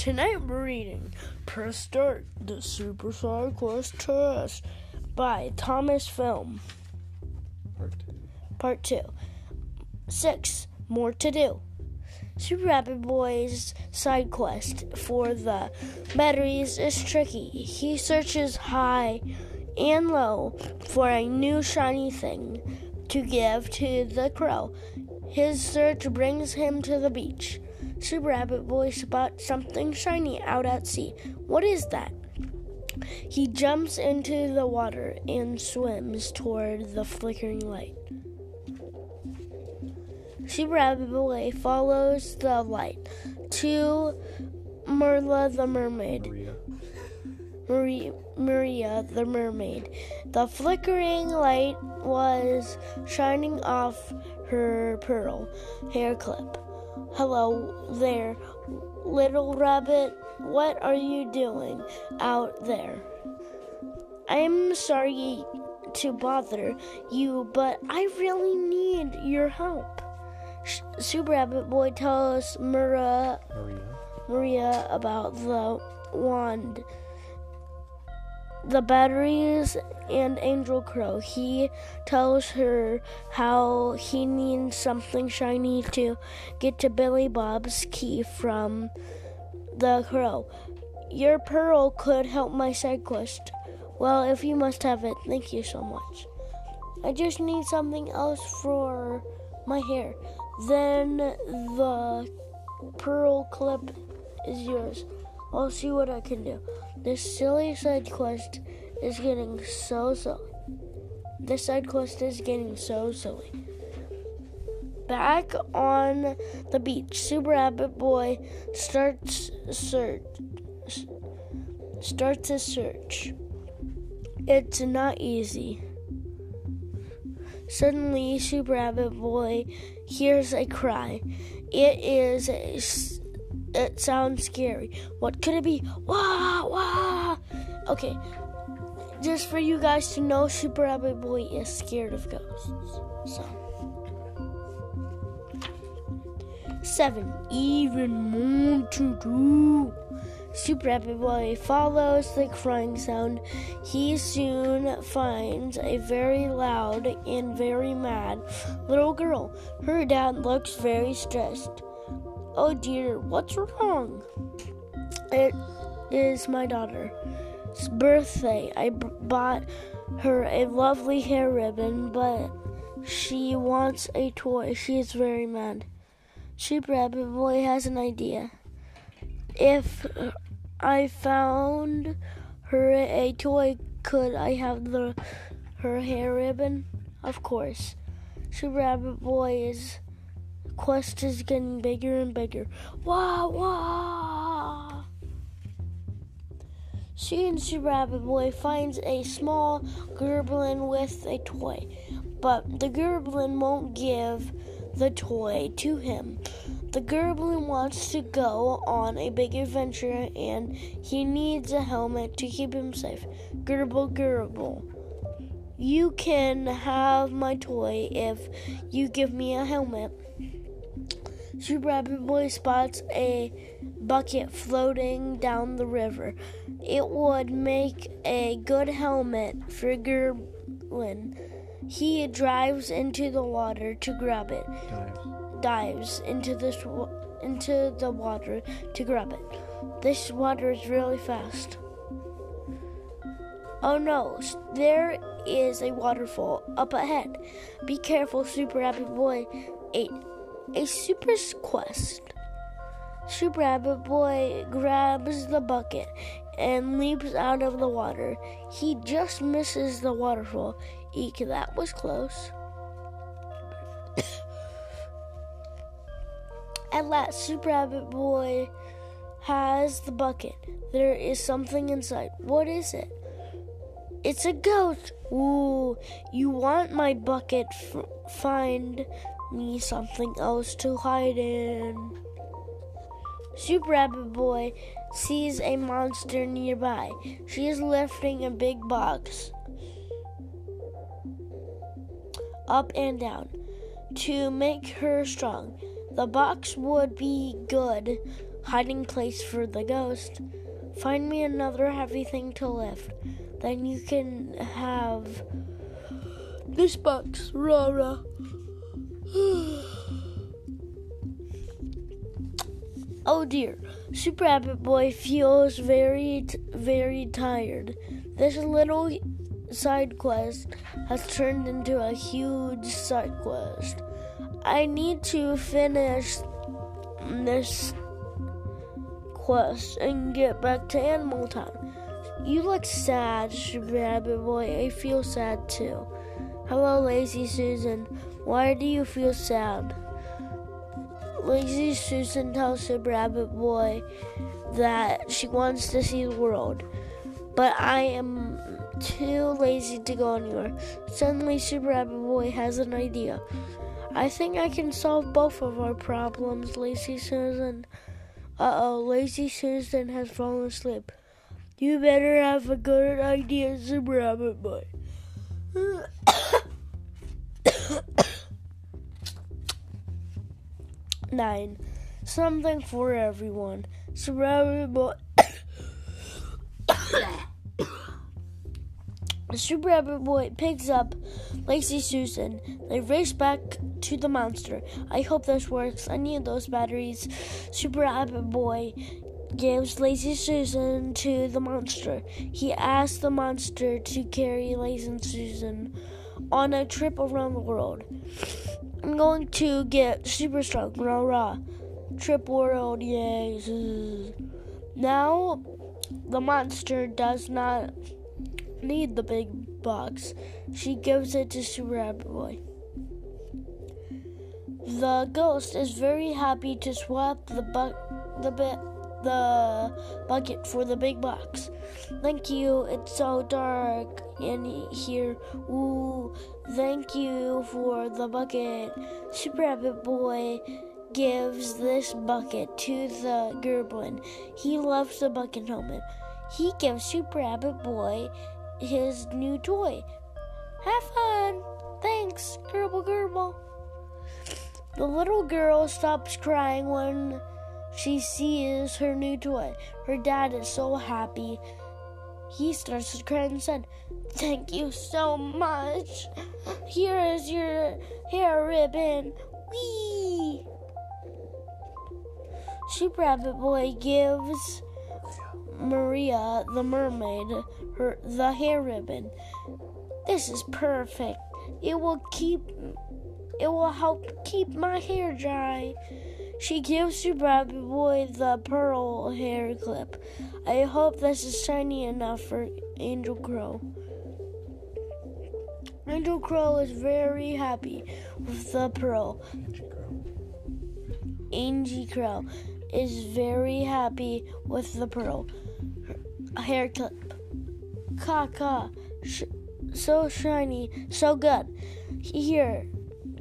Tonight we're reading Press Start, The Super Side Quest Test by Thomas Flintham, Part two. Part 2. 6. More to do. Super Rabbit Boy's side quest for the batteries is tricky. He searches high and low for a new shiny thing to give to the crow. His search brings him to the beach. Super Rabbit Boy spots something shiny out at sea. What is that? He jumps into the water and swims toward the flickering light. Super Rabbit Boy follows the light to Merla the mermaid. Maria. Maria, Maria the mermaid. The flickering light was shining off her pearl hair clip. Hello there, little rabbit. What are you doing out there? I'm sorry to bother you, but I really need your help. Sh- Super Rabbit Boy tells Mura Maria. Maria about the wand, the batteries, and Angel Crow. He tells her how he needs something shiny to get to Billy Bob's key from the crow. Your pearl could help my side quest. Well, if you must have it, thank you so much. I just need something else for my hair. Then the pearl clip is yours. I'll see what I can do. This silly side quest is getting so silly. This side quest is getting so silly. Back on the beach, Super Rabbit Boy starts search starts his search. It's not easy. Suddenly, Super Rabbit Boy hears a cry. It is a it sounds scary. What could it be? Wah wah. Okay, just for you guys to know, Super Rabbit Boy is scared of ghosts. So seven, even more to do. Super Happy Boy follows the crying sound. He soon finds a very loud and very mad little girl. Her dad looks very stressed. Oh dear, what's wrong? It is my daughter's birthday. I b- bought her a lovely hair ribbon, but she wants a toy. She is very mad. Rabbit Boy has an idea. If I found her a toy, could I have the her hair ribbon? Of course. Super Rabbit Boy's quest is getting bigger and bigger. Wah wah! Soon, Super Rabbit Boy finds a small gerblin with a toy, but the gerblin won't give the toy to him. The gerblin wants to go on a big adventure and he needs a helmet to keep him safe. Gerbil, gerbil. You can have my toy if you give me a helmet. Super Rabbit Boy spots a bucket floating down the river. It would make a good helmet for Gerblin. He drives into the water to grab it Dives. dives into this into the water to grab it. This water is really fast. Oh no, there is a waterfall up ahead. Be careful, Super Rabbit Boy. A, a super quest. Super Rabbit Boy grabs the bucket and leaps out of the water. He just misses the waterfall. Eek, that was close. At last, Super Rabbit Boy has the bucket. There is something inside. What is it? It's a ghost. Ooh, you want my bucket? F- find me something else to hide in. Super Rabbit Boy sees a monster nearby. She is lifting a big box up and down to make her strong. The box would be good hiding place for the ghost. Find me another heavy thing to lift. Then you can have this box, rah. oh dear, Super Rabbit Boy feels very, very tired. This little side quest has turned into a huge side quest. I need to finish this quest and get back to Animal Town. You look sad, Super Rabbit Boy. I feel sad too. Hello, Lazy Susan. Why do you feel sad? Lazy Susan tells Super Rabbit Boy that she wants to see the world, but I am too lazy to go anywhere. Suddenly, Super Rabbit Boy has an idea. I think I can solve both of our problems, Lazy Susan. Uh oh, Lazy Susan has fallen asleep. You better have a good idea, Super Rabbit Boy. Nine. Something for everyone. Boy. Super Rabbit Boy picks up Lazy Susan. They race back to the monster. I hope this works. I need those batteries. Super Rabbit Boy gives Lazy Susan to the monster. He asks the monster to carry Lazy Susan on a trip around the world. I'm going to get super strong. Rah rah. Trip world, yay. Now, the monster does not need the big box. She gives it to Super Boy. The ghost is very happy to swap the bu- the bit the bucket for the big box. Thank you. It's so dark in here. Ooh, thank you for the bucket. Super Rabbit Boy gives this bucket to the Gerblin. He loves the bucket helmet. He gives Super Rabbit Boy his new toy. Have fun. Thanks, Gerbil Gerbil. The little girl stops crying when she sees her new toy. Her dad is so happy. He starts to cry and said, Thank you so much. Here is your hair ribbon. Whee! Sheep Rabbit Boy gives Maria the mermaid her the hair ribbon. This is perfect. It will keep it will help keep my hair dry. She gives to Rabbit Boy the pearl hair clip. I hope this is shiny enough for Angel Crow. Angel Crow is very happy with the pearl. Angie Crow is very happy with the pearl hair clip. Caw Sh- so shiny, so good. Here,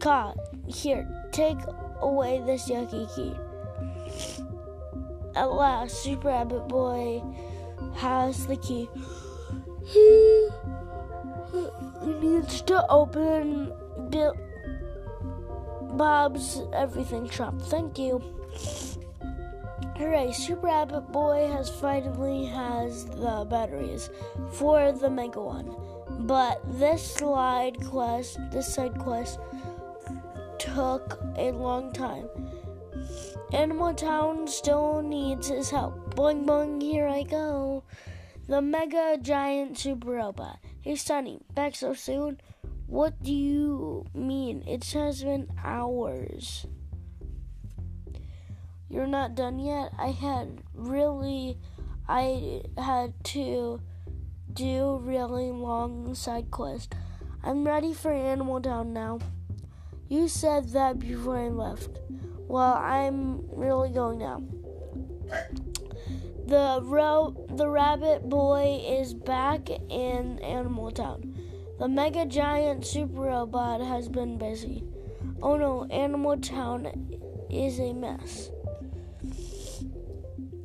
Ka, here, take away this yucky key. At last, Super Rabbit Boy has the key. He needs to open Bill Bob's everything shop. Thank you. Hooray, Super Rabbit Boy has finally has the batteries for the Mega Wand. But this slide quest, this side quest, took a long time. Animal Town still needs his help. Boing boing, here I go. The mega giant super robot. Hey Sunny, back so soon? What do you mean? It has been hours. You're not done yet? I had really I had to do really long side quest. I'm ready for Animal Town now. You said that before I left. Well, I'm really going now. The ro- the rabbit boy is back in Animal Town. The mega giant super robot has been busy. Oh no, Animal Town is a mess.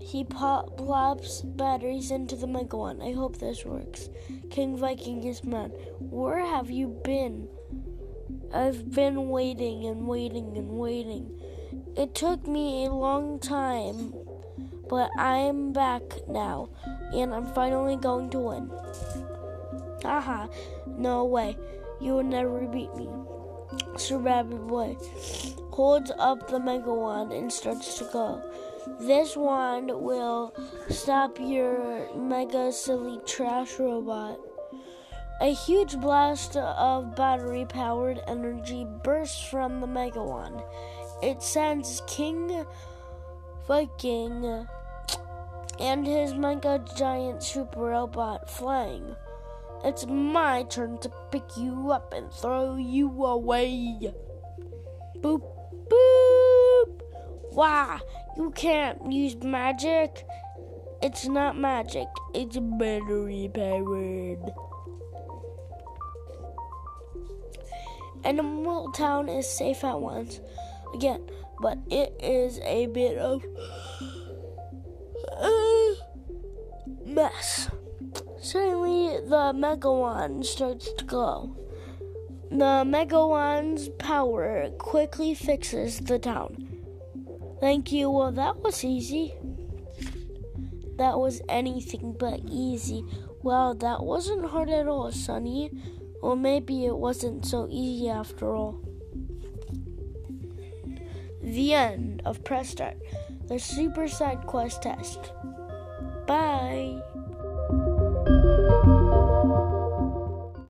He pop- plops batteries into the Mega Wand. I hope this works. King Viking is mad. Where have you been? I've been waiting and waiting and waiting. It took me a long time but I'm back now, and I'm finally going to win. Haha, no way. You will never beat me. Sir Rabbit Boy holds up the Mega Wand and starts to go. This wand will stop your mega silly trash robot. A huge blast of battery powered energy bursts from the Mega Wand. It sends King Viking and his mega giant super robot flying. It's my turn to pick you up and throw you away. Boop, boop. Why? You can't use magic. It's not magic, it's battery powered. Animal Town is safe at once again, but it is a bit of a mess. Suddenly, the Mega Wand starts to glow. The Mega Wand's power quickly fixes the town. Thank you. Well, that was easy. That was anything but easy. Well, that wasn't hard at all, Sonny. Or maybe it wasn't so easy after all. The end of Press Start, the Super Side Quest test. Bye.